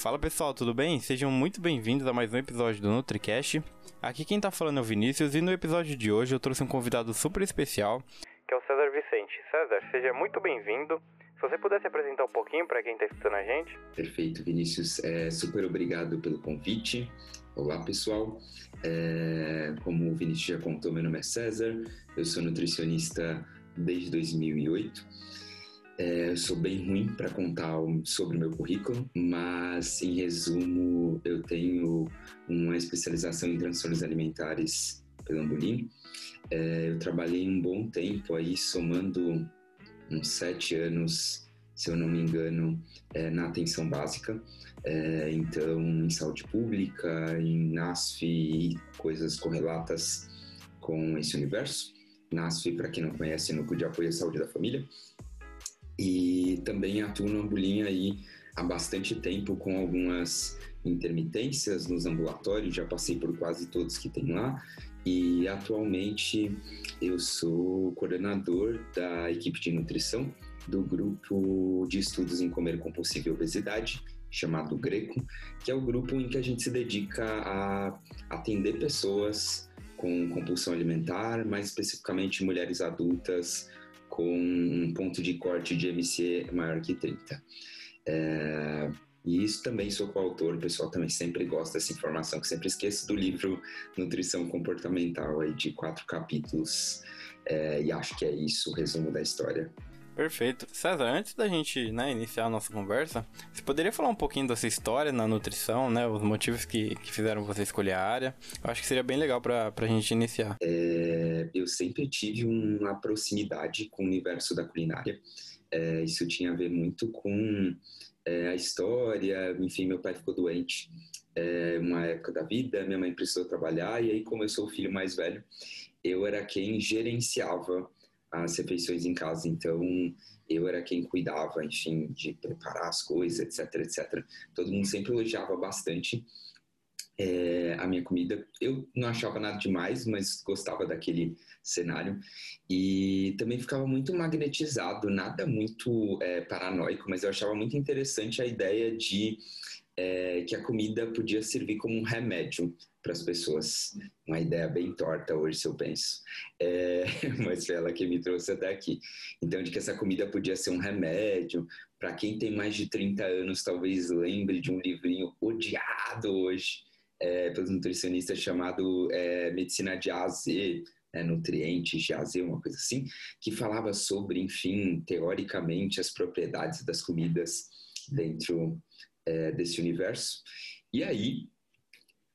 Fala pessoal, tudo bem? Sejam muito bem-vindos a mais um episódio do NutriCast. Aqui quem tá falando é o Vinícius e no episódio de hoje eu trouxe um convidado super especial, que é o César Vicente. César, seja muito bem-vindo. Se você pudesse apresentar um pouquinho para quem está escutando a gente. Perfeito, Vinícius. É, super obrigado pelo convite. Olá, pessoal. É, como o Vinícius já contou, meu nome é César. Eu sou nutricionista desde 2008. É, eu sou bem ruim para contar sobre o meu currículo, mas em resumo, eu tenho uma especialização em transtornos alimentares pelo Ambulim. É, eu trabalhei um bom tempo aí, somando uns sete anos, se eu não me engano, é, na atenção básica. É, então, em saúde pública, em NASF e coisas correlatas com esse universo. NASF, para quem não conhece, é Núcleo de Apoio à Saúde da Família. E também atuo no Ambulinha aí há bastante tempo com algumas intermitências nos ambulatórios, já passei por quase todos que tem lá. E atualmente eu sou coordenador da equipe de nutrição do grupo de estudos em comer compulsivo e obesidade, chamado Greco, que é o grupo em que a gente se dedica a atender pessoas com compulsão alimentar, mais especificamente mulheres adultas com um ponto de corte de MC maior que 30. É, e isso também sou coautor, o pessoal também sempre gosta dessa informação, que sempre esqueço do livro Nutrição Comportamental, aí de quatro capítulos, é, e acho que é isso o resumo da história. Perfeito. César, antes da gente né, iniciar a nossa conversa, você poderia falar um pouquinho da sua história na nutrição, né? Os motivos que, que fizeram você escolher a área? Eu acho que seria bem legal para a gente iniciar. É, eu sempre tive uma proximidade com o universo da culinária. É, isso tinha a ver muito com é, a história, enfim, meu pai ficou doente é, uma época da vida, minha mãe precisou trabalhar, e aí, como eu sou o filho mais velho, eu era quem gerenciava as refeições em casa, então eu era quem cuidava, enfim, de preparar as coisas, etc, etc. Todo mundo sempre elogiava bastante é, a minha comida. Eu não achava nada demais, mas gostava daquele cenário. E também ficava muito magnetizado, nada muito é, paranoico, mas eu achava muito interessante a ideia de é, que a comida podia servir como um remédio para as pessoas. Uma ideia bem torta hoje, se eu penso. É, mas foi ela que me trouxe até aqui. Então, de que essa comida podia ser um remédio. Para quem tem mais de 30 anos, talvez lembre de um livrinho odiado hoje, é, pelos nutricionistas chamado é, Medicina de A a Z, né, nutrientes de A a Z, uma coisa assim, que falava sobre, enfim, teoricamente, as propriedades das comidas dentro é, desse universo. E aí,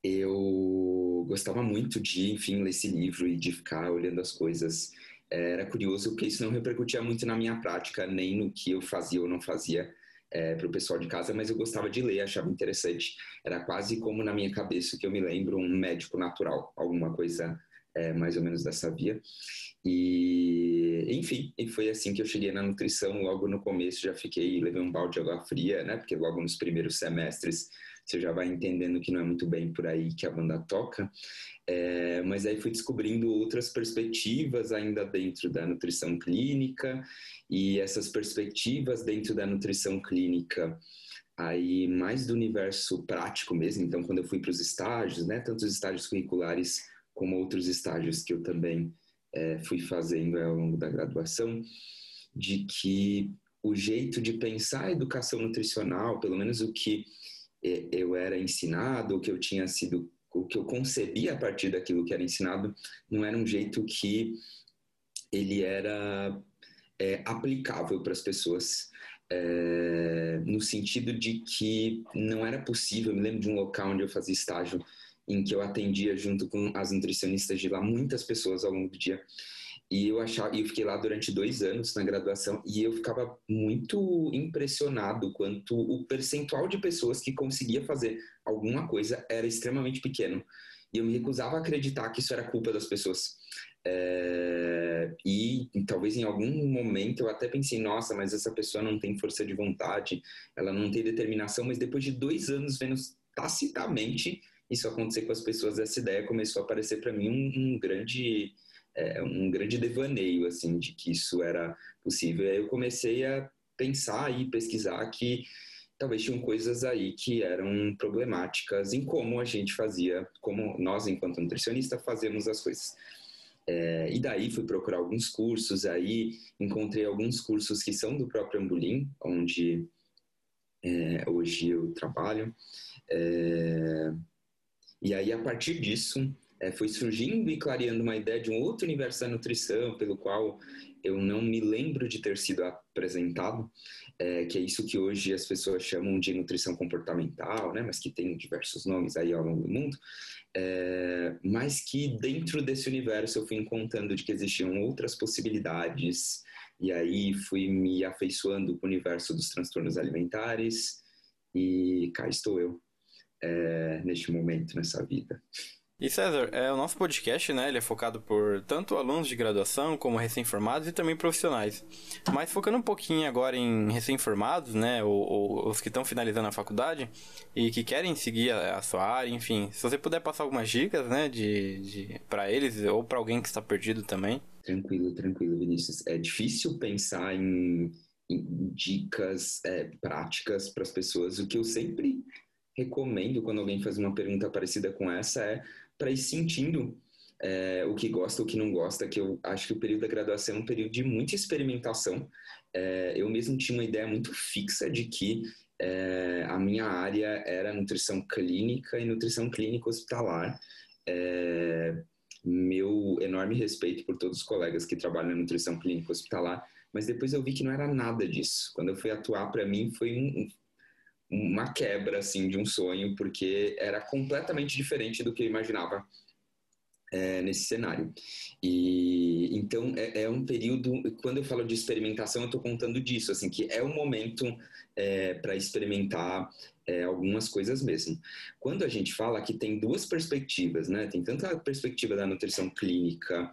eu gostava muito de, enfim, ler esse livro e de ficar olhando as coisas. Era curioso porque isso não repercutia muito na minha prática, nem no que eu fazia ou não fazia é, para o pessoal de casa, mas eu gostava de ler, achava interessante. Era quase como na minha cabeça que eu me lembro um médico natural, alguma coisa é, mais ou menos dessa via. E, enfim, e foi assim que eu cheguei na nutrição. Logo no começo já fiquei, levei um balde de água fria, né? Porque logo nos primeiros semestres você já vai entendendo que não é muito bem por aí que a banda toca. É, mas aí fui descobrindo outras perspectivas ainda dentro da nutrição clínica e essas perspectivas dentro da nutrição clínica aí mais do universo prático mesmo. Então, quando eu fui para os estágios, né, tanto os estágios curriculares como outros estágios que eu também é, fui fazendo ao longo da graduação, de que o jeito de pensar a educação nutricional, pelo menos o que eu era ensinado, o que eu tinha sido, o que eu concebia a partir daquilo que era ensinado, não era um jeito que ele era é, aplicável para as pessoas, é, no sentido de que não era possível. Eu me lembro de um local onde eu fazia estágio em que eu atendia junto com as nutricionistas de lá muitas pessoas ao longo do dia e eu achava, eu fiquei lá durante dois anos na graduação e eu ficava muito impressionado quanto o percentual de pessoas que conseguia fazer alguma coisa era extremamente pequeno. E eu me recusava a acreditar que isso era culpa das pessoas. É, e talvez em algum momento eu até pensei, nossa, mas essa pessoa não tem força de vontade, ela não tem determinação, mas depois de dois anos vendo tacitamente isso acontecer com as pessoas, essa ideia começou a aparecer para mim um, um grande é, um grande devaneio assim de que isso era possível. Aí eu comecei a pensar e pesquisar que talvez tinham coisas aí que eram problemáticas em como a gente fazia, como nós, enquanto nutricionista, fazemos as coisas. É, e daí fui procurar alguns cursos, aí encontrei alguns cursos que são do próprio Ambulim, onde é, hoje eu trabalho. É, e aí, a partir disso, é, foi surgindo e clareando uma ideia de um outro universo da nutrição, pelo qual eu não me lembro de ter sido apresentado, é, que é isso que hoje as pessoas chamam de nutrição comportamental, né, mas que tem diversos nomes aí ao longo do mundo, é, mas que dentro desse universo eu fui encontrando de que existiam outras possibilidades, e aí fui me afeiçoando com o universo dos transtornos alimentares, e cá estou eu, é, neste momento, nessa vida. E César, é, o nosso podcast, né, ele é focado por tanto alunos de graduação como recém-formados e também profissionais. Mas focando um pouquinho agora em recém-formados, né, ou, ou, os que estão finalizando a faculdade e que querem seguir a, a, sua área, enfim, se você puder passar algumas dicas, né, de, de para eles ou para alguém que está perdido também. Tranquilo, tranquilo, Vinícius. É difícil pensar em, em dicas é, práticas para as pessoas. O que eu sempre recomendo quando alguém faz uma pergunta parecida com essa é para ir sentindo é, o que gosta, o que não gosta, que eu acho que o período da graduação é um período de muita experimentação. É, eu mesmo tinha uma ideia muito fixa de que é, a minha área era nutrição clínica e nutrição clínica hospitalar. É, meu enorme respeito por todos os colegas que trabalham na nutrição clínica hospitalar, mas depois eu vi que não era nada disso. Quando eu fui atuar, para mim foi um, uma quebra assim de um sonho porque era completamente diferente do que eu imaginava é, nesse cenário e então é, é, um período quando eu falo de experimentação eu estou contando disso assim que é um momento é, para experimentar é, algumas coisas mesmo. Quando a gente fala que tem duas perspectivas, né? Tem tanto a perspectiva da nutrição clínica,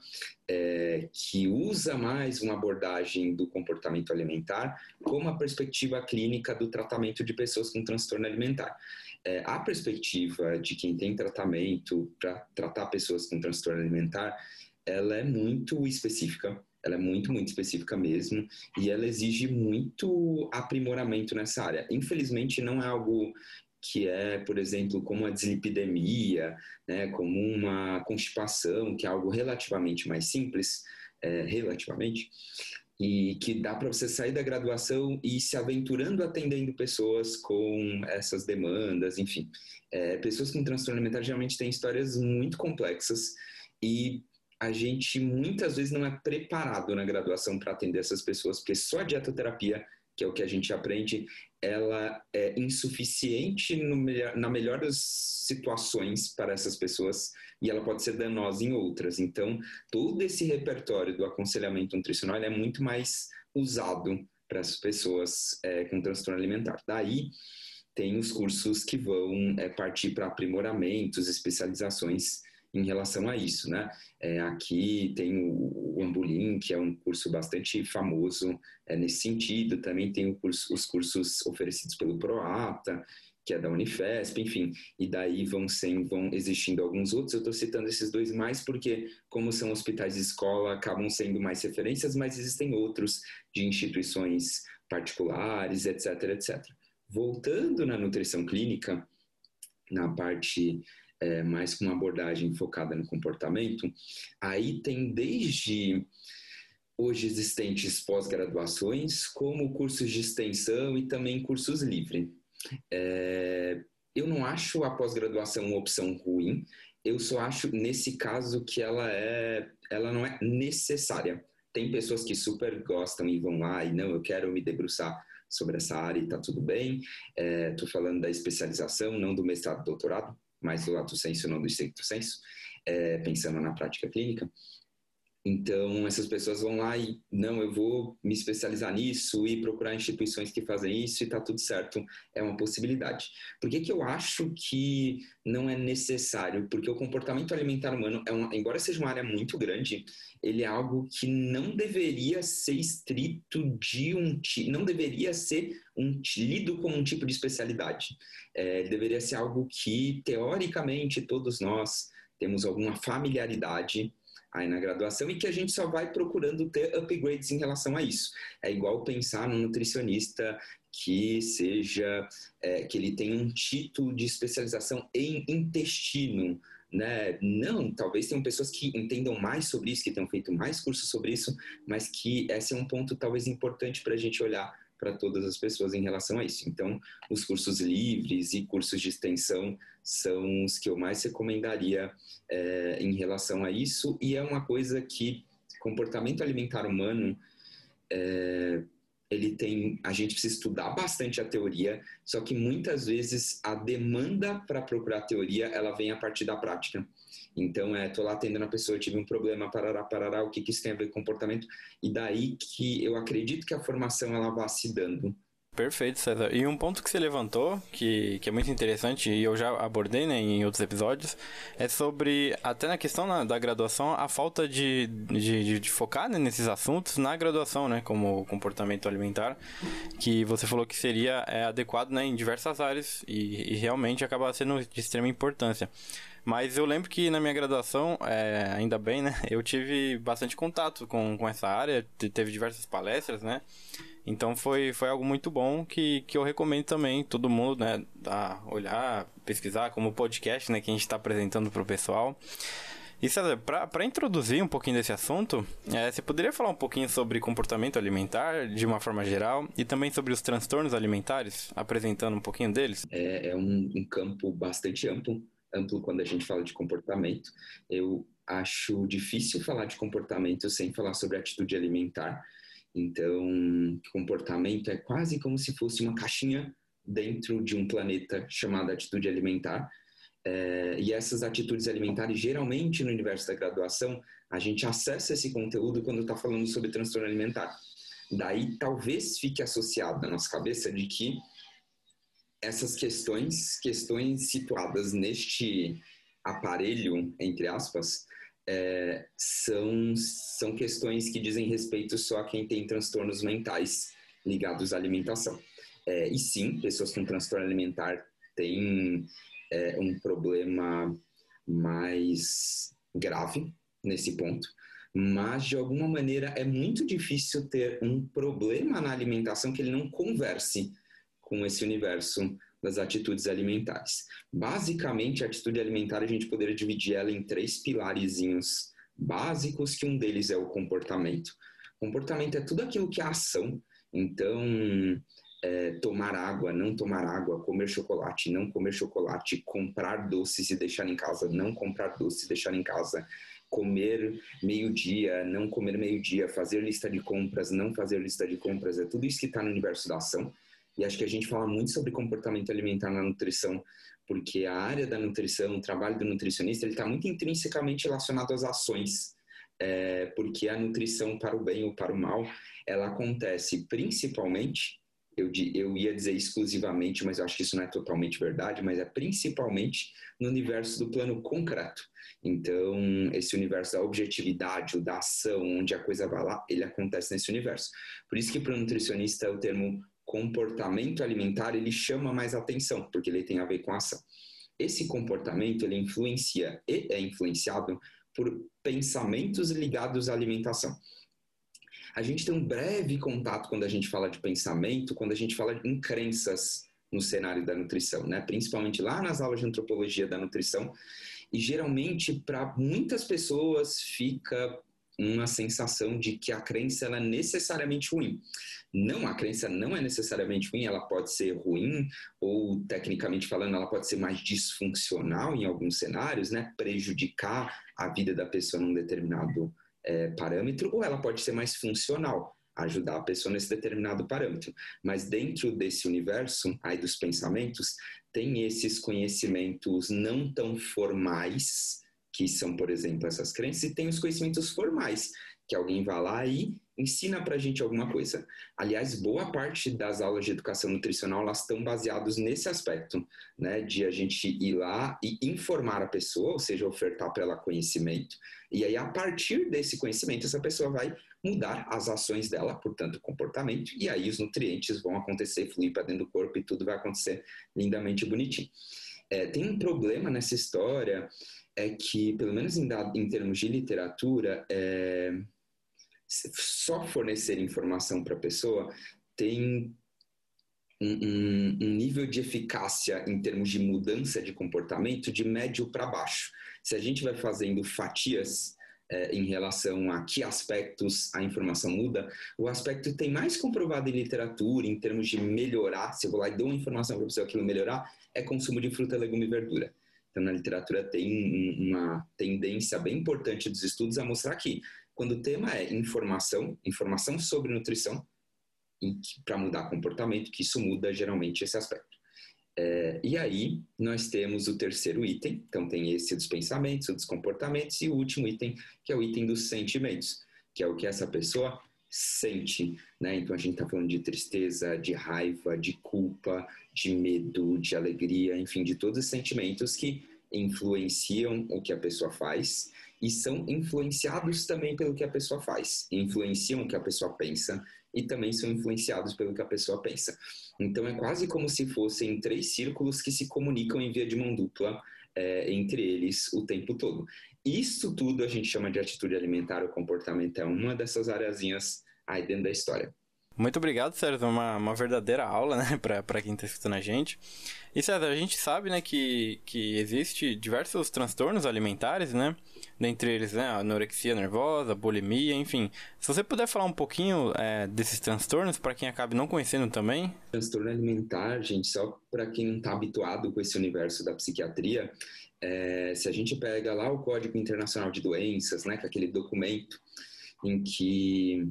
é, que usa mais uma abordagem do comportamento alimentar, como a perspectiva clínica do tratamento de pessoas com transtorno alimentar. É, a perspectiva de quem tem tratamento para tratar pessoas com transtorno alimentar, ela é muito específica ela é muito, muito específica mesmo e ela exige muito aprimoramento nessa área. Infelizmente, não é algo que é, por exemplo, como a dislipidemia, né, como uma constipação, que é algo relativamente mais simples, é, relativamente, e que dá para você sair da graduação e ir se aventurando atendendo pessoas com essas demandas, enfim. É, pessoas com transtorno alimentar geralmente têm histórias muito complexas e a gente muitas vezes não é preparado na graduação para atender essas pessoas, porque só a dietoterapia, que é o que a gente aprende, ela é insuficiente no, na melhor das situações para essas pessoas e ela pode ser danosa em outras. Então, todo esse repertório do aconselhamento nutricional é muito mais usado para as pessoas é, com transtorno alimentar. Daí, tem os cursos que vão é, partir para aprimoramentos, especializações em relação a isso, né? É, aqui tem o, o Ambulim, que é um curso bastante famoso é, nesse sentido, também tem curso, os cursos oferecidos pelo Proata, que é da Unifesp, enfim, e daí vão, sem, vão existindo alguns outros. Eu estou citando esses dois mais porque, como são hospitais de escola, acabam sendo mais referências, mas existem outros de instituições particulares, etc, etc. Voltando na nutrição clínica, na parte é, mais com uma abordagem focada no comportamento, aí tem desde hoje existentes pós-graduações, como cursos de extensão e também cursos livres. É, eu não acho a pós-graduação uma opção ruim, eu só acho nesse caso que ela é, ela não é necessária. Tem pessoas que super gostam e vão lá e não, eu quero me debruçar sobre essa área e tá tudo bem. Estou é, falando da especialização, não do mestrado, doutorado mais do lato senso, não do estricto senso, é, pensando na prática clínica. Então, essas pessoas vão lá e, não, eu vou me especializar nisso e procurar instituições que fazem isso e tá tudo certo, é uma possibilidade. Por que, que eu acho que não é necessário? Porque o comportamento alimentar humano, é uma, embora seja uma área muito grande, ele é algo que não deveria ser estrito de um não deveria ser um, lido como um tipo de especialidade. É, deveria ser algo que, teoricamente, todos nós temos alguma familiaridade aí na graduação e que a gente só vai procurando ter upgrades em relação a isso. É igual pensar no nutricionista que seja é, que ele tenha um título de especialização em intestino, né? Não, talvez tenham pessoas que entendam mais sobre isso, que tenham feito mais cursos sobre isso, mas que esse é um ponto talvez importante para a gente olhar para todas as pessoas em relação a isso. Então, os cursos livres e cursos de extensão são os que eu mais recomendaria é, em relação a isso, e é uma coisa que comportamento alimentar humano é, ele tem, a gente precisa estudar bastante a teoria, só que muitas vezes a demanda para procurar teoria, ela vem a partir da prática. Então, é, tô lá atendendo a pessoa, tive um problema, parará, parará, o que, que isso tem a ver com comportamento? E daí que eu acredito que a formação, ela vá se dando. Perfeito, César. E um ponto que você levantou, que, que é muito interessante e eu já abordei né, em outros episódios, é sobre, até na questão na, da graduação, a falta de, de, de focar né, nesses assuntos na graduação, né, como comportamento alimentar, que você falou que seria é, adequado né, em diversas áreas e, e realmente acaba sendo de extrema importância. Mas eu lembro que na minha graduação, é, ainda bem, né? Eu tive bastante contato com, com essa área, teve diversas palestras, né? Então foi, foi algo muito bom que, que eu recomendo também todo mundo, né, a olhar, pesquisar como podcast, né, que a gente está apresentando para o pessoal. E César, para introduzir um pouquinho desse assunto, é, você poderia falar um pouquinho sobre comportamento alimentar de uma forma geral e também sobre os transtornos alimentares, apresentando um pouquinho deles? É, é um, um campo bastante amplo, amplo quando a gente fala de comportamento. Eu acho difícil falar de comportamento sem falar sobre atitude alimentar então, comportamento é quase como se fosse uma caixinha dentro de um planeta chamado atitude alimentar. É, e essas atitudes alimentares, geralmente no universo da graduação, a gente acessa esse conteúdo quando está falando sobre transtorno alimentar. Daí talvez fique associado na nossa cabeça de que essas questões, questões situadas neste aparelho, entre aspas, é, são, são questões que dizem respeito só a quem tem transtornos mentais ligados à alimentação. É, e sim, pessoas com transtorno alimentar têm é, um problema mais grave nesse ponto, mas de alguma maneira é muito difícil ter um problema na alimentação que ele não converse com esse universo das atitudes alimentares. Basicamente, a atitude alimentar a gente poderia dividir ela em três pilarezinhos básicos, que um deles é o comportamento. Comportamento é tudo aquilo que é ação. Então, é, tomar água, não tomar água, comer chocolate, não comer chocolate, comprar doces e deixar em casa, não comprar doces e deixar em casa, comer meio-dia, não comer meio-dia, fazer lista de compras, não fazer lista de compras, é tudo isso que está no universo da ação. E acho que a gente fala muito sobre comportamento alimentar na nutrição, porque a área da nutrição, o trabalho do nutricionista, ele está muito intrinsecamente relacionado às ações. É, porque a nutrição para o bem ou para o mal, ela acontece principalmente, eu, eu ia dizer exclusivamente, mas eu acho que isso não é totalmente verdade, mas é principalmente no universo do plano concreto. Então, esse universo da objetividade, ou da ação, onde a coisa vai lá, ele acontece nesse universo. Por isso que para o nutricionista o termo comportamento alimentar ele chama mais atenção, porque ele tem a ver com a ação. Esse comportamento ele influencia e é influenciado por pensamentos ligados à alimentação. A gente tem um breve contato quando a gente fala de pensamento, quando a gente fala em crenças no cenário da nutrição, né? Principalmente lá nas aulas de antropologia da nutrição. E geralmente para muitas pessoas fica uma sensação de que a crença é necessariamente ruim. Não, a crença não é necessariamente ruim, ela pode ser ruim, ou tecnicamente falando, ela pode ser mais disfuncional em alguns cenários, né? prejudicar a vida da pessoa num determinado é, parâmetro, ou ela pode ser mais funcional, ajudar a pessoa nesse determinado parâmetro. Mas dentro desse universo aí dos pensamentos, tem esses conhecimentos não tão formais, que são, por exemplo, essas crenças, e tem os conhecimentos formais, que alguém vai lá e ensina para a gente alguma coisa. Aliás, boa parte das aulas de educação nutricional elas estão baseadas nesse aspecto, né, de a gente ir lá e informar a pessoa, ou seja, ofertar para ela conhecimento, e aí a partir desse conhecimento essa pessoa vai mudar as ações dela, portanto, o comportamento, e aí os nutrientes vão acontecer, fluir para dentro do corpo e tudo vai acontecer lindamente bonitinho. É, tem um problema nessa história é que, pelo menos em, em termos de literatura, é, só fornecer informação para a pessoa tem um, um, um nível de eficácia em termos de mudança de comportamento de médio para baixo. Se a gente vai fazendo fatias é, em relação a que aspectos a informação muda, o aspecto tem mais comprovado em literatura, em termos de melhorar, se eu vou lá e dou uma informação para a pessoa aquilo melhorar, é consumo de fruta, legume e verdura. Então, na literatura tem uma tendência bem importante dos estudos a mostrar que quando o tema é informação, informação sobre nutrição, para mudar comportamento, que isso muda geralmente esse aspecto. É, e aí nós temos o terceiro item, então tem esse dos pensamentos, dos comportamentos, e o último item, que é o item dos sentimentos, que é o que essa pessoa sente, né? Então a gente está falando de tristeza, de raiva, de culpa, de medo, de alegria, enfim, de todos os sentimentos que influenciam o que a pessoa faz e são influenciados também pelo que a pessoa faz, influenciam o que a pessoa pensa e também são influenciados pelo que a pessoa pensa. Então é quase como se fossem três círculos que se comunicam em via de mão dupla é, entre eles o tempo todo. Isso tudo a gente chama de atitude alimentar ou comportamento, é uma dessas areazinhas aí dentro da história. Muito obrigado, César. Uma, uma verdadeira aula, né, para quem está escutando a gente. E César, a gente sabe, né, que, que existe diversos transtornos alimentares, né? Dentre eles, né, a anorexia nervosa, bulimia, enfim. Se você puder falar um pouquinho é, desses transtornos, para quem acabe não conhecendo também. Transtorno alimentar, gente, só para quem não está habituado com esse universo da psiquiatria, é, se a gente pega lá o Código Internacional de Doenças, né, que é aquele documento em que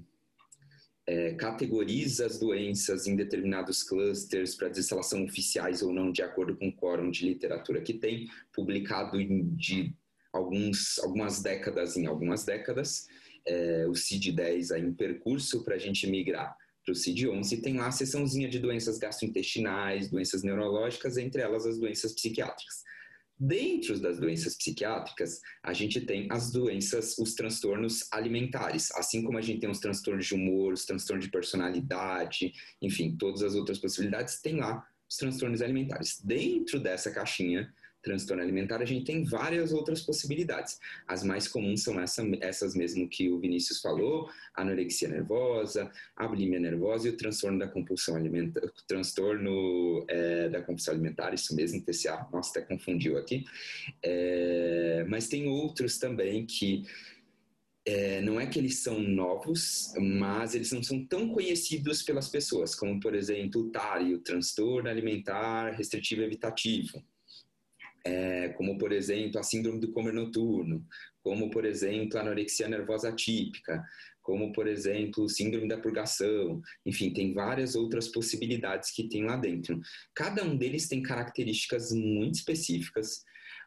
é, categoriza as doenças em determinados clusters para dizer se elas são oficiais ou não, de acordo com o quórum de literatura que tem, publicado de alguns, algumas décadas em algumas décadas. É, o CID-10 aí em percurso para a gente migrar para o CID-11, tem lá a seçãozinha de doenças gastrointestinais, doenças neurológicas, entre elas as doenças psiquiátricas. Dentro das doenças psiquiátricas, a gente tem as doenças, os transtornos alimentares, assim como a gente tem os transtornos de humor, os transtornos de personalidade, enfim, todas as outras possibilidades, tem lá os transtornos alimentares. Dentro dessa caixinha, transtorno alimentar, a gente tem várias outras possibilidades. As mais comuns são essa, essas mesmo que o Vinícius falou, anorexia nervosa, a bulimia nervosa e o transtorno da compulsão alimentar, transtorno é, da compulsão alimentar, isso mesmo, TCA, nossa, até confundiu aqui. É, mas tem outros também que é, não é que eles são novos, mas eles não são tão conhecidos pelas pessoas, como, por exemplo, o TARI, o transtorno alimentar restritivo evitativo é, como por exemplo a síndrome do comer noturno, como por exemplo a anorexia nervosa atípica, como por exemplo síndrome da purgação, enfim, tem várias outras possibilidades que tem lá dentro. Cada um deles tem características muito específicas,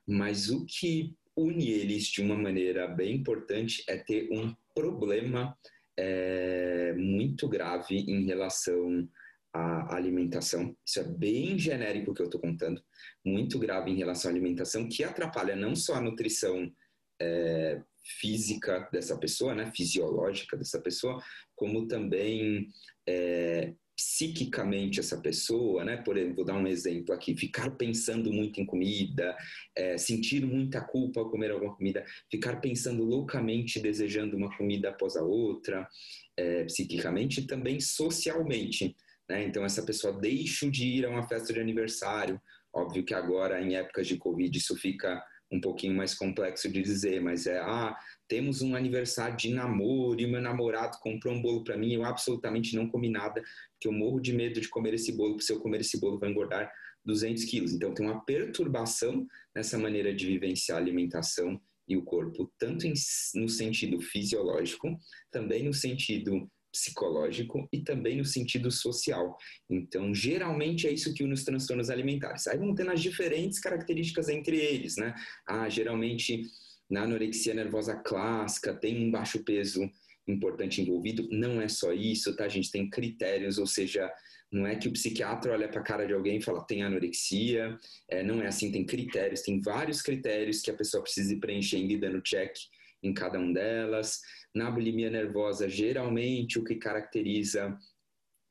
mas o que une eles de uma maneira bem importante é ter um problema é, muito grave em relação à alimentação. Isso é bem genérico o que eu estou contando, muito grave em relação à alimentação, que atrapalha não só a nutrição é, física dessa pessoa, né, fisiológica dessa pessoa, como também é, psiquicamente essa pessoa, né? Por exemplo, vou dar um exemplo aqui: ficar pensando muito em comida, é, sentir muita culpa ao comer alguma comida, ficar pensando loucamente desejando uma comida após a outra, é, psiquicamente e também socialmente. Né? Então, essa pessoa deixa de ir a uma festa de aniversário Óbvio que agora, em épocas de Covid, isso fica um pouquinho mais complexo de dizer, mas é, ah, temos um aniversário de namoro e meu namorado comprou um bolo para mim, eu absolutamente não comi nada, porque eu morro de medo de comer esse bolo, porque se eu comer esse bolo vai engordar 200 quilos. Então tem uma perturbação nessa maneira de vivenciar a alimentação e o corpo, tanto em, no sentido fisiológico, também no sentido psicológico e também no sentido social. Então, geralmente é isso que une os transtornos alimentares. Aí vão tendo as diferentes características entre eles, né? Ah, geralmente na anorexia nervosa clássica tem um baixo peso importante envolvido. Não é só isso, tá? Gente tem critérios, ou seja, não é que o psiquiatra olha para a cara de alguém e fala tem anorexia, é, não é assim, tem critérios, tem vários critérios que a pessoa precisa ir preenchendo e dando check em cada um delas. Na bulimia nervosa, geralmente o que caracteriza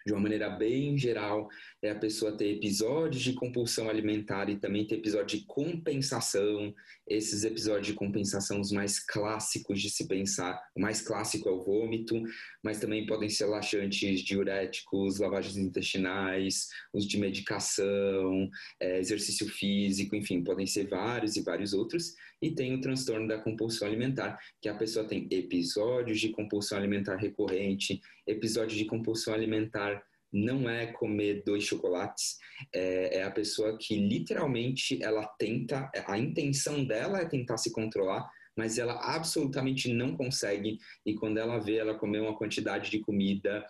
de uma maneira bem geral, é a pessoa ter episódios de compulsão alimentar e também ter episódio de compensação. Esses episódios de compensação, os mais clássicos de se pensar. O mais clássico é o vômito, mas também podem ser laxantes, diuréticos, lavagens intestinais, uso de medicação, é, exercício físico, enfim, podem ser vários e vários outros. E tem o transtorno da compulsão alimentar, que a pessoa tem episódios de compulsão alimentar recorrente, episódio de compulsão alimentar não é comer dois chocolates, é, é, a pessoa que literalmente ela tenta, a intenção dela é tentar se controlar, mas ela absolutamente não consegue, e quando ela vê ela comer uma quantidade de comida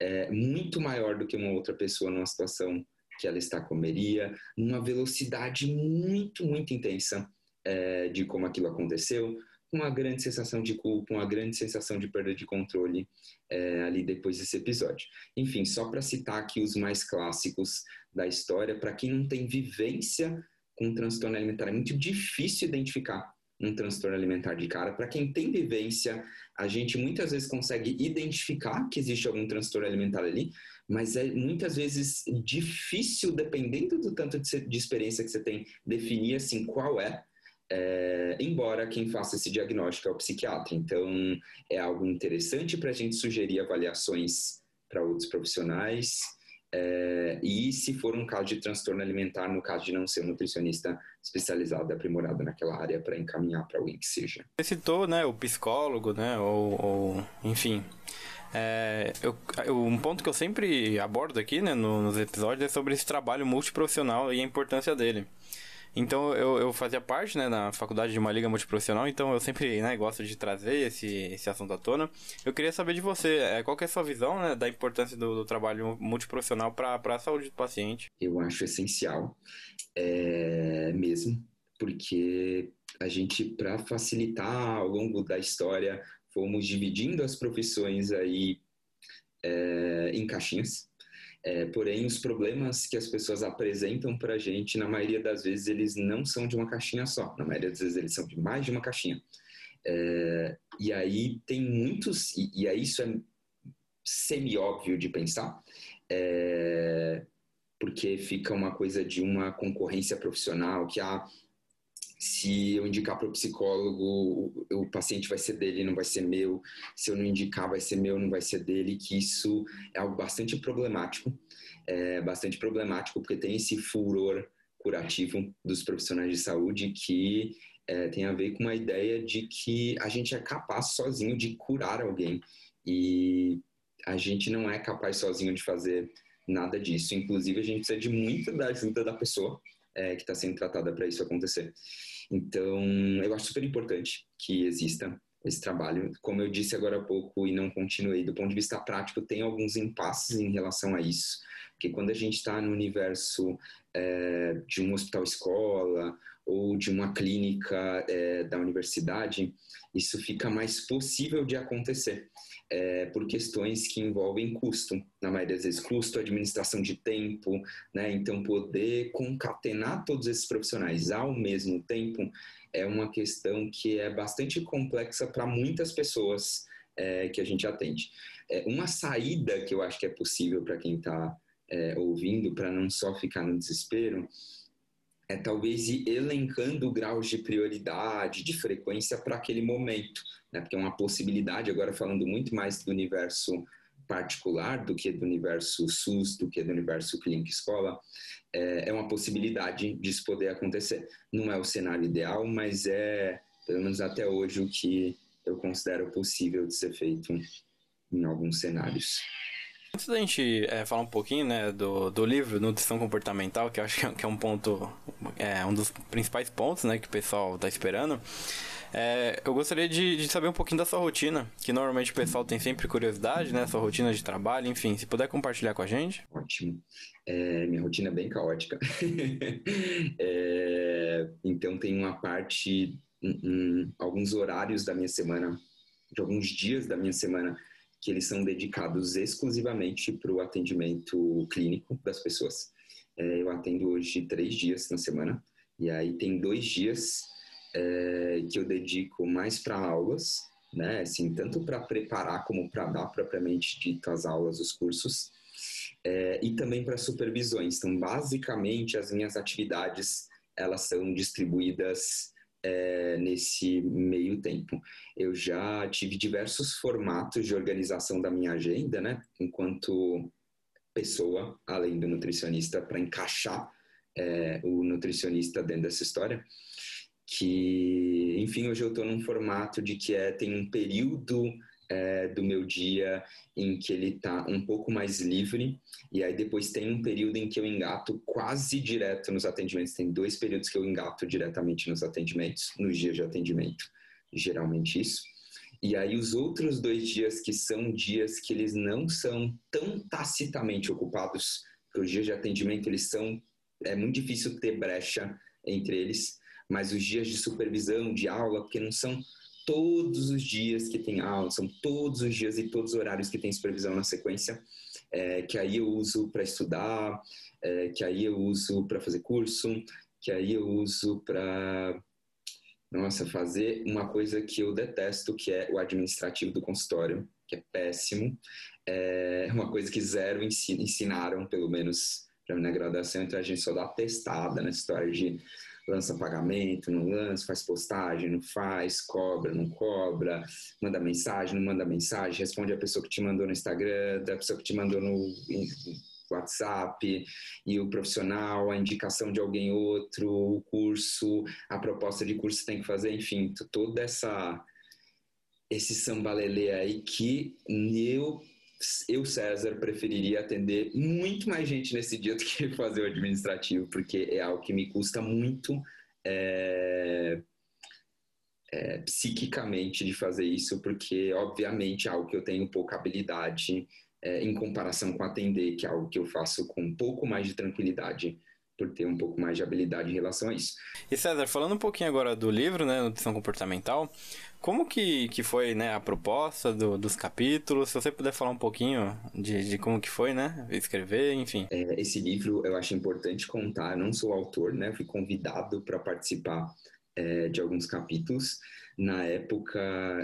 é, muito maior do que uma outra pessoa numa situação que ela está comeria, numa velocidade muito, muito intensa é, de como aquilo aconteceu, uma grande sensação de culpa, uma grande sensação de perda de controle é, ali depois desse episódio. Enfim, só para citar aqui os mais clássicos da história, para quem não tem vivência com transtorno alimentar, é muito difícil identificar um transtorno alimentar de cara. Para quem tem vivência, a gente muitas vezes consegue identificar que existe algum transtorno alimentar ali, mas é muitas vezes difícil, dependendo do tanto de experiência que você tem, definir assim qual é é, embora quem faça esse diagnóstico é o psiquiatra. Então, é algo interessante para a gente sugerir avaliações para outros profissionais. É, e se for um caso de transtorno alimentar, no caso de não ser um nutricionista especializado, aprimorado naquela área, para encaminhar para alguém que seja. Você citou, né, o psicólogo, né, ou, ou enfim, é, eu, um ponto que eu sempre abordo aqui, né, nos episódios é sobre esse trabalho multiprofissional e a importância dele. Então eu, eu fazia parte, né, na faculdade de uma liga multiprofissional, então eu sempre, né, gosto de trazer esse, esse assunto à tona. Eu queria saber de você, é, qual que é a sua visão, né, da importância do, do trabalho multiprofissional para a saúde do paciente? Eu acho essencial, é, mesmo, porque a gente, para facilitar ao longo da história, fomos dividindo as profissões aí é, em caixinhas, é, porém, os problemas que as pessoas apresentam para a gente, na maioria das vezes, eles não são de uma caixinha só. Na maioria das vezes, eles são de mais de uma caixinha. É, e aí tem muitos, e, e aí isso é semi-óbvio de pensar, é, porque fica uma coisa de uma concorrência profissional, que ah, se eu indicar para o psicólogo, o, paciente vai ser dele, não vai ser meu. Se eu não indicar, vai ser meu, não vai ser dele. Que isso é algo bastante problemático, é bastante problemático porque tem esse furor curativo dos profissionais de saúde que é, tem a ver com a ideia de que a gente é capaz sozinho de curar alguém e a gente não é capaz sozinho de fazer nada disso. Inclusive, a gente precisa de muita da ajuda da pessoa é, que está sendo tratada para isso acontecer. Então, eu acho super importante que exista esse trabalho. Como eu disse agora há pouco e não continuei, do ponto de vista prático, tem alguns impasses em relação a isso. Porque quando a gente está no universo é, de um hospital-escola ou de uma clínica é, da universidade, isso fica mais possível de acontecer é, por questões que envolvem custo, na maioria das vezes custo, administração de tempo, né? Então poder concatenar todos esses profissionais ao mesmo tempo é uma questão que é bastante complexa para muitas pessoas é, que a gente atende. É, uma saída que eu acho que é possível para quem está é, ouvindo, para não só ficar no desespero, é talvez ir elencando graus de prioridade, de frequência para aquele momento né? porque é uma possibilidade, agora falando muito mais do universo particular do que do universo SUS, do que do universo clínica escola, é, é uma possibilidade disso poder acontecer. Não é o cenário ideal, mas é, pelo menos até hoje, o que eu considero possível de ser feito em alguns cenários. Antes da gente é, falar um pouquinho né, do, do livro Nutrição Comportamental, que eu acho que é um é ponto, é um dos principais pontos né, que o pessoal está esperando, é, eu gostaria de, de, saber um pouquinho da sua rotina, que normalmente o pessoal tem sempre curiosidade, né? Sua rotina de trabalho, enfim, se puder compartilhar com a gente. Ótimo. É, minha rotina é bem caótica. é, então tem uma parte, um, um, alguns horários da minha semana, de alguns dias da minha semana, que eles são dedicados exclusivamente para o atendimento clínico das pessoas. É, eu atendo hoje três dias na semana, e aí tem dois dias é, que eu dedico mais para aulas, né? Assim, tanto para preparar como para dar propriamente dito as aulas, os cursos. é, e também para supervisões. Então, basicamente, as minhas atividades elas são distribuídas é, nesse meio tempo. Eu já tive diversos formatos de organização da minha agenda, né? Enquanto pessoa, além do nutricionista, para encaixar é, o nutricionista dentro dessa história. Que, enfim, hoje eu estou num formato de que é, tem um período é, do meu dia em que ele está um pouco mais livre, e aí depois tem um período em que eu engato quase direto nos atendimentos. Tem dois períodos que eu engato diretamente nos atendimentos, nos dias de atendimento, geralmente isso. E aí os outros dois dias que são dias que eles não são tão tacitamente ocupados, porque os dias de atendimento eles são é muito difícil ter brecha entre eles, mas os dias de supervisão, de aula, porque não são todos os dias que tem aula, são todos os dias e todos os horários que tem supervisão na sequência, é, que aí eu uso para estudar, é, que aí eu uso para fazer curso, que aí eu uso para nossa, fazer uma coisa que eu detesto, que é o administrativo do consultório, que é péssimo. É uma coisa que zero ensinaram, pelo menos para mim na graduação, então a gente só dá testada nessa história de lança pagamento, não lança, faz postagem, não faz, cobra, não cobra, manda mensagem, não manda mensagem, responde a pessoa que te mandou no Instagram, da pessoa que te mandou no WhatsApp, e o profissional, a indicação de alguém outro, o curso, a proposta de curso que tem que fazer, enfim, toda essa esse sambalelê aí que eu eu, César, preferiria atender muito mais gente nesse dia do que fazer o administrativo, porque é algo que me custa muito é, é, psiquicamente de fazer isso, porque, obviamente, é algo que eu tenho pouca habilidade é, em comparação com atender, que é algo que eu faço com um pouco mais de tranquilidade por ter um pouco mais de habilidade em relação a isso. E César, falando um pouquinho agora do livro, né, Nutrição Comportamental, como que, que foi né, a proposta do, dos capítulos? Se você puder falar um pouquinho de, de como que foi, né, escrever, enfim. É, esse livro eu acho importante contar, eu não sou autor, né, fui convidado para participar é, de alguns capítulos. Na época,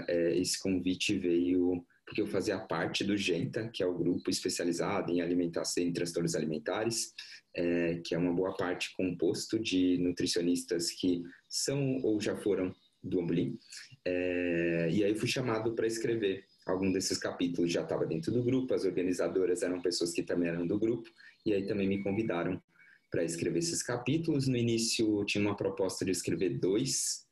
é, esse convite veio porque eu fazia parte do GENTA, que é o grupo especializado em alimentação e transtornos alimentares, é, que é uma boa parte composto de nutricionistas que são ou já foram do Ambulim. É, e aí fui chamado para escrever algum desses capítulos. Já estava dentro do grupo, as organizadoras eram pessoas que também eram do grupo, e aí também me convidaram para escrever esses capítulos. No início tinha uma proposta de escrever dois,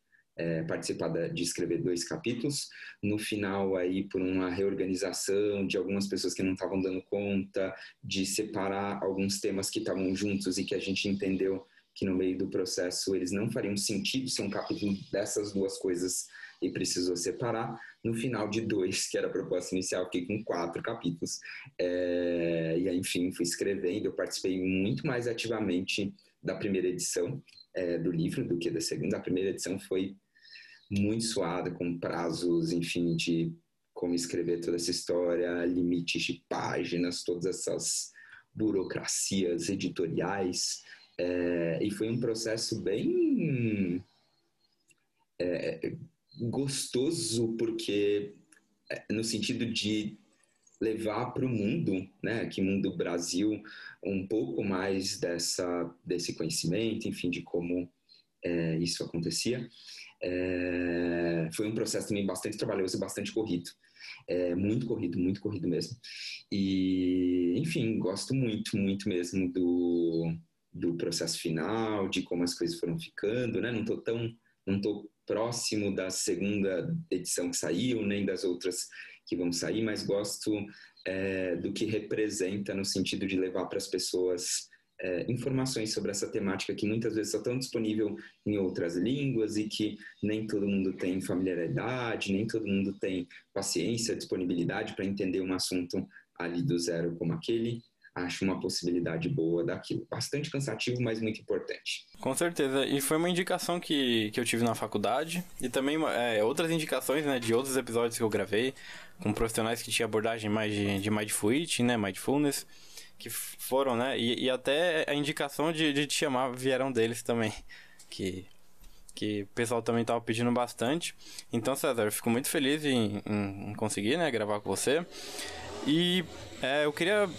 é, participar de escrever dois capítulos. No final, aí, por uma reorganização de algumas pessoas que não estavam dando conta, de separar alguns temas que estavam juntos e que a gente entendeu que no meio do processo eles não fariam sentido ser um capítulo dessas duas coisas e precisou separar. No final de dois, que era a proposta inicial, fiquei com quatro capítulos. É, e aí, enfim, fui escrevendo. Eu participei muito mais ativamente da primeira edição é, do livro do que da segunda. A primeira edição foi muito suada, com prazos, enfim, de como escrever toda essa história, limites de páginas, todas essas burocracias editoriais. É, e foi um processo bem é, gostoso, porque é, no sentido de levar para o mundo, né, aqui mundo Brasil, um pouco mais dessa, desse conhecimento, enfim, de como é, isso acontecia. É, foi um processo também bastante trabalhoso e bastante corrido. É, muito corrido, muito corrido mesmo. E, enfim, gosto muito, muito mesmo do, do processo final, de como as coisas foram ficando, né? Não estou tão, não tô próximo da segunda edição que saiu, nem das outras que vão sair, mas gosto é, do que representa no sentido de levar para as pessoas é, informações sobre essa temática que muitas vezes só estão disponível em outras línguas e que nem todo mundo tem familiaridade, nem todo mundo tem paciência, disponibilidade para entender um assunto ali do zero como aquele acho uma possibilidade boa daquilo. Bastante cansativo, mas muito importante. Com certeza. E foi uma indicação que, que eu tive na faculdade. E também é, outras indicações né, de outros episódios que eu gravei com profissionais que tinham abordagem mais de, de Mindful né, Mindfulness, que foram, né? E, e até a indicação de, de te chamar vieram deles também. Que que o pessoal também estava pedindo bastante. Então, César, eu fico muito feliz em, em, conseguir né, gravar com você. E é, eu queria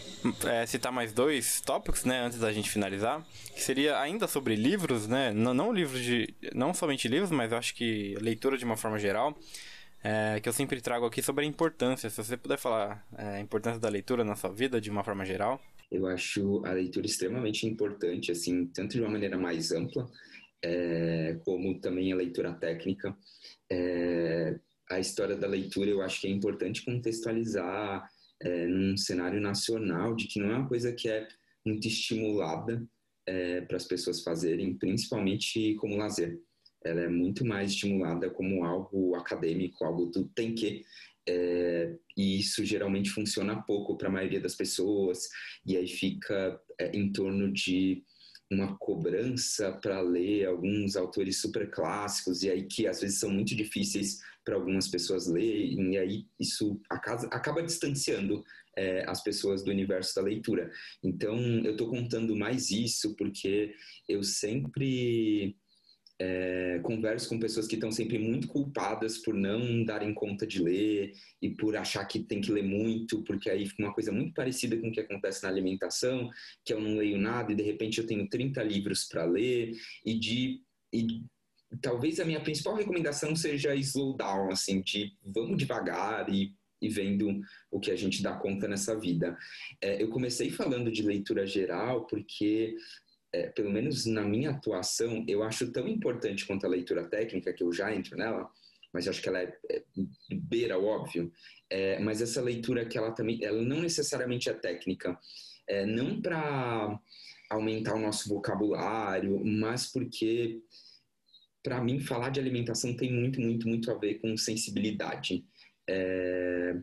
é, citar mais dois tópicos, né, antes da gente finalizar, que seria ainda sobre livros, né, não, não livros de, não somente livros, mas eu acho que leitura de uma forma geral, é, que eu sempre trago aqui sobre a importância. Se você puder falar é, a importância da leitura na sua vida de uma forma geral. Eu acho a leitura extremamente importante, assim, tanto de uma maneira mais ampla, é, como também a leitura técnica. É, a história da leitura eu acho que é importante contextualizar é, num cenário nacional de que não é uma coisa que é muito estimulada é, para as pessoas fazerem, principalmente como lazer. Ela é muito mais estimulada como algo acadêmico, algo do tem que. É, e isso geralmente funciona pouco para a maioria das pessoas, e aí fica é, em torno de uma cobrança para ler alguns autores super clássicos e aí que às vezes são muito difíceis para algumas pessoas lerem e aí isso acaba, acaba distanciando é, as pessoas do universo da leitura. Então eu estou contando mais isso porque eu sempre é, converso com pessoas que estão sempre muito culpadas por não darem conta de ler e por achar que tem que ler muito, porque aí fica uma coisa muito parecida com o que acontece na alimentação, que eu não leio nada e de repente eu tenho 30 livros para ler e de e talvez a minha principal recomendação seja slow down, assim, de vamos devagar e e vendo o que a gente dá conta nessa vida. É, eu comecei falando de leitura geral porque é, pelo menos na minha atuação, eu acho tão importante quanto a leitura técnica, que eu já entro nela, mas acho que ela é, é beira o óbvio, é, mas essa leitura que ela também, ela não necessariamente é técnica, é, não para aumentar o nosso vocabulário, mas porque, para mim, falar de alimentação tem muito, muito, muito a ver com sensibilidade. É,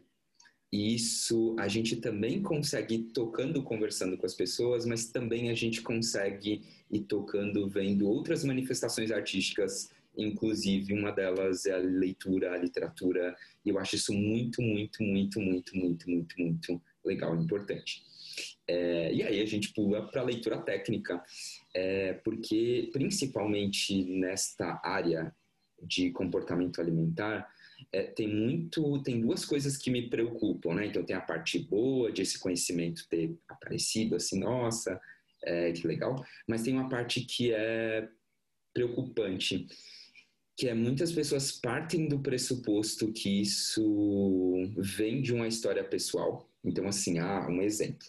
e isso a gente também consegue tocando, conversando com as pessoas, mas também a gente consegue ir tocando, vendo outras manifestações artísticas, inclusive uma delas é a leitura, a literatura, e eu acho isso muito, muito, muito, muito, muito, muito, muito legal e importante. É, e aí a gente pula para a leitura técnica, é, porque principalmente nesta área de comportamento alimentar, é, tem muito, tem duas coisas que me preocupam, né? Então tem a parte boa de esse conhecimento ter aparecido, assim, nossa, é, que legal, mas tem uma parte que é preocupante, que é muitas pessoas partem do pressuposto que isso vem de uma história pessoal. Então, assim, ah, um exemplo.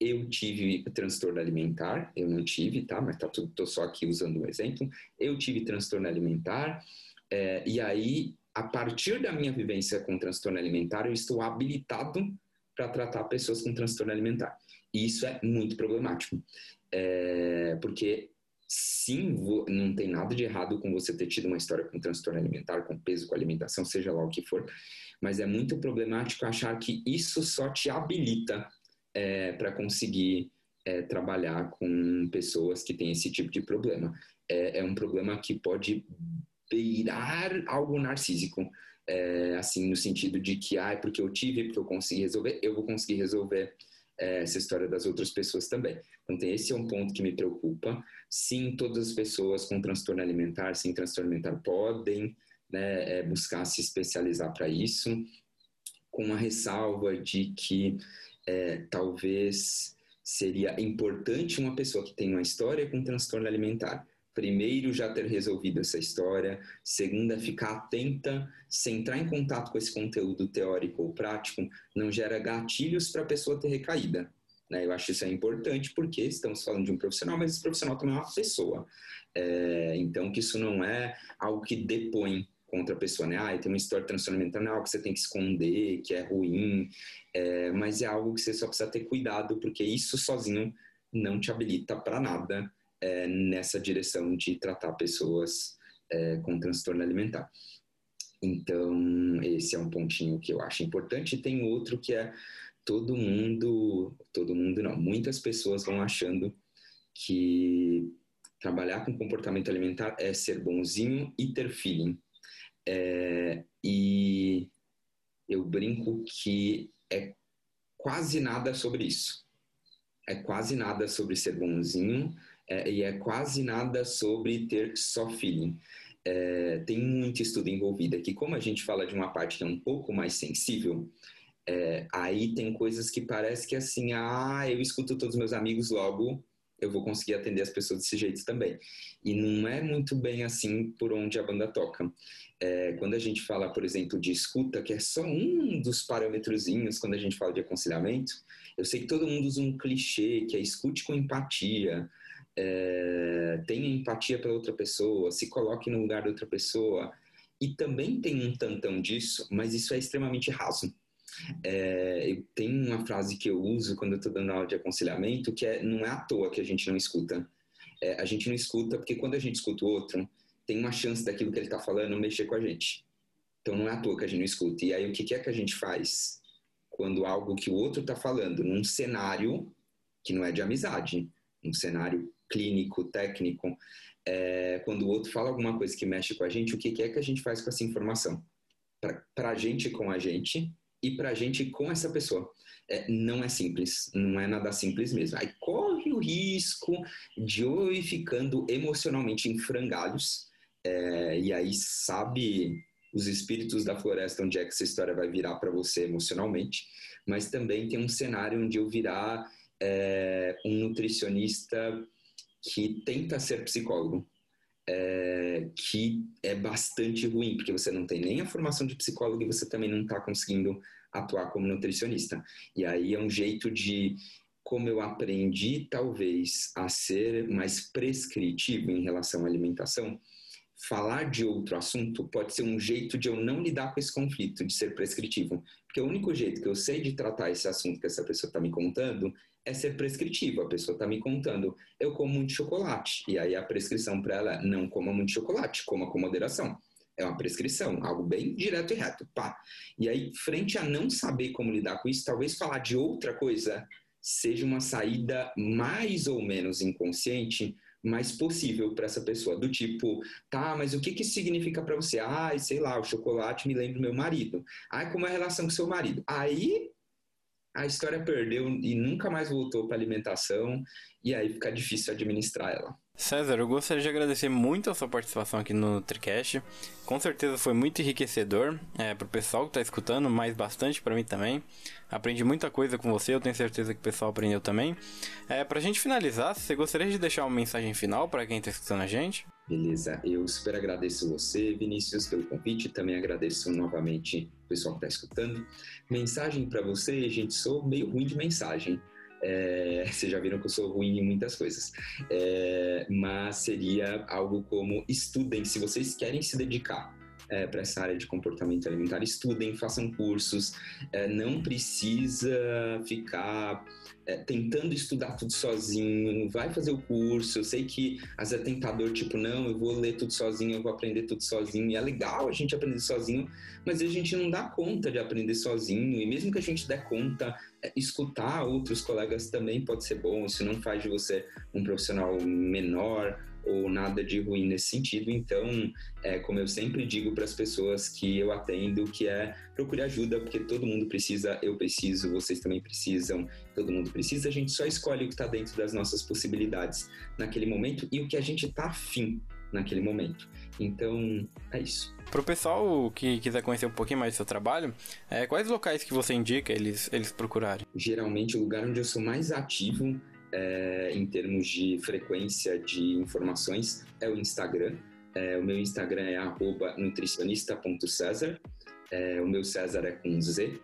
Eu tive transtorno alimentar, eu não tive, tá? Mas tá tudo, tô só aqui usando um exemplo. Eu tive transtorno alimentar, é, e aí a partir da minha vivência com transtorno alimentar, eu estou habilitado para tratar pessoas com transtorno alimentar. E isso é muito problemático, é, porque sim, não tem nada de errado com você ter tido uma história com transtorno alimentar, com peso, com alimentação, seja lá o que for, mas é muito problemático achar que isso só te habilita é, para conseguir é, trabalhar com pessoas que têm esse tipo de problema. É, é um problema que pode beirar algo narcísico. É, assim, no sentido de que, ah, é porque eu tive, porque eu consegui resolver, eu vou conseguir resolver é, essa história das outras pessoas também. Então, esse é um ponto que me preocupa. Sim, todas as pessoas com transtorno alimentar, sim, transtorno alimentar podem né, é, buscar se especializar para isso, com a ressalva de que é, talvez seria importante uma pessoa que tem uma história com transtorno alimentar primeiro já ter resolvido essa história, segunda ficar atenta, se entrar em contato com esse conteúdo teórico ou prático, não gera gatilhos para a pessoa ter recaída. Né? Eu acho isso é importante porque estamos falando de um profissional, mas esse profissional também é uma pessoa. É, então, que isso não é algo que depõe contra a pessoa, né? Ah, tem uma história de transtorno mental, não é algo que você tem que esconder, que é ruim, é, mas é algo que você só precisa ter cuidado, porque isso sozinho não te habilita para nada é, nessa direção de tratar pessoas é, com transtorno alimentar. Então, esse é um pontinho que eu acho importante. E tem outro que é todo mundo, todo mundo não, muitas pessoas vão achando que trabalhar com comportamento alimentar é ser bonzinho e ter feeling. É, e eu brinco que é quase nada sobre isso. É quase nada sobre ser bonzinho, é, e é quase nada sobre ter só feeling. É, tem muito estudo envolvido aqui. Como a gente fala de uma parte que é um pouco mais sensível, É, aí tem coisas que parece que assim, ah, eu escuto todos os meus amigos, logo eu vou conseguir atender as pessoas desse jeito também. E não é muito bem assim por onde a banda toca. É, quando a gente fala, por exemplo, de escuta, que é só um dos parâmetrozinhos quando a gente fala de aconselhamento, eu sei que todo mundo usa um clichê, que é escute com empatia, é, tenha empatia pela outra pessoa, se coloque no lugar da outra pessoa. E também tem um tantão disso, mas isso é extremamente raso. É, eu tenho uma frase que eu uso quando eu estou dando aula de aconselhamento, que é não é à toa que a gente não escuta. É, a gente não escuta porque quando a gente escuta o outro, tem uma chance daquilo que ele está falando mexer com a gente. Então não é à toa que a gente não escuta. E aí o que, é que a gente faz quando algo que o outro está falando, num cenário que não é de amizade, um cenário clínico, técnico, é, quando o outro fala alguma coisa que mexe com a gente, o que, é que a gente faz com essa informação? Para a gente com a gente e para a gente com essa pessoa. É, não é simples, não é nada simples mesmo. Aí corre o risco de eu ir ficando emocionalmente em frangalhos, é, e aí sabe os espíritos da floresta onde é que essa história vai virar para você emocionalmente, mas também tem um cenário onde eu virar é, um nutricionista que tenta ser psicólogo é, que é bastante ruim, porque você não tem nem a formação de psicólogo e você também não está conseguindo atuar como nutricionista. E aí é um jeito de como eu aprendi, talvez, a ser mais prescritivo em relação à alimentação, falar de outro assunto pode ser um jeito de eu não lidar com esse conflito, de ser prescritivo. Porque o único jeito que eu sei de tratar esse assunto que essa pessoa está me contando é ser prescritivo. A pessoa está me contando, eu como muito chocolate. E aí a prescrição para ela é não coma muito chocolate, coma com moderação. É uma prescrição, algo bem direto e reto. Pá. E aí, frente a não saber como lidar com isso, talvez falar de outra coisa seja uma saída mais ou menos inconsciente mais possível para essa pessoa, do tipo, tá, mas o que que significa para você? Ah, sei lá, o chocolate me lembra do meu marido. Ah, como é a relação com seu marido? Aí a história perdeu e nunca mais voltou para alimentação e aí fica difícil administrar ela. César, eu gostaria de agradecer muito a sua participação aqui no Tricast. Com certeza foi muito enriquecedor é, para o pessoal que está escutando, mas bastante para mim também. Aprendi muita coisa com você, eu tenho certeza que o pessoal aprendeu também. É, para a gente finalizar, você gostaria de deixar uma mensagem final para quem está escutando a gente? Beleza, eu super agradeço você, Vinícius, pelo convite. Também agradeço novamente o pessoal que está escutando. Mensagem para você, gente, sou meio ruim de mensagem. É, vocês já viram que eu sou ruim em muitas coisas. É, mas seria algo como estudem, se vocês querem se dedicar é, para essa área de comportamento alimentar, estudem, façam cursos, é, não precisa ficar é, tentando estudar tudo sozinho, vai fazer o curso. Eu sei que às vezes é tentador, tipo, não, eu vou ler tudo sozinho, eu vou aprender tudo sozinho. E é legal a gente aprender sozinho, mas a gente não dá conta de aprender sozinho. E mesmo que a gente der conta, é, escutar outros colegas também pode ser bom. Isso não faz de você um profissional menor ou nada de ruim nesse sentido. Então, é, como eu sempre digo para as pessoas que eu atendo, que é procure ajuda, porque todo mundo precisa, eu preciso, vocês também precisam, todo mundo precisa. A gente só escolhe o que está dentro das nossas possibilidades naquele momento e o que a gente está afim naquele momento. Então, é isso. Para o pessoal que quiser conhecer um pouquinho mais do seu trabalho, é, quais locais que você indica eles, eles procurarem? Geralmente, o lugar onde eu sou mais ativo é, em termos de frequência de informações é o Instagram. É, o meu Instagram é nutricionista.cesar. É, o meu César é com Z.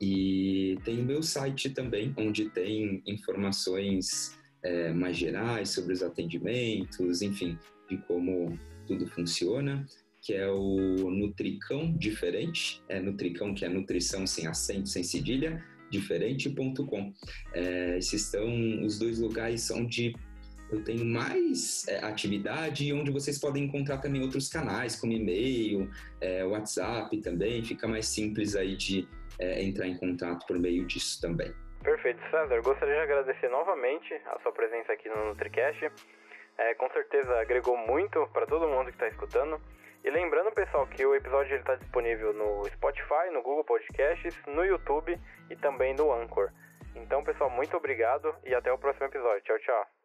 E tem o meu site também, onde tem informações é, mais gerais sobre os atendimentos, enfim, de como tudo funciona, que é o Nutricão Diferente, é Nutricão que é nutrição sem acento, sem cedilha, diferente.com. É, esses são os dois lugares onde eu tenho mais é, atividade e onde vocês podem encontrar também outros canais, como e-mail, é, WhatsApp também. Fica mais simples aí de é, entrar em contato por meio disso também. Perfeito, César. Gostaria de agradecer novamente a sua presença aqui no NutriCast. É, com certeza agregou muito para todo mundo que está escutando. E lembrando, pessoal, que o episódio está disponível no Spotify, no Google Podcasts, no YouTube e também no Anchor. Então, pessoal, muito obrigado e até o próximo episódio. Tchau, tchau.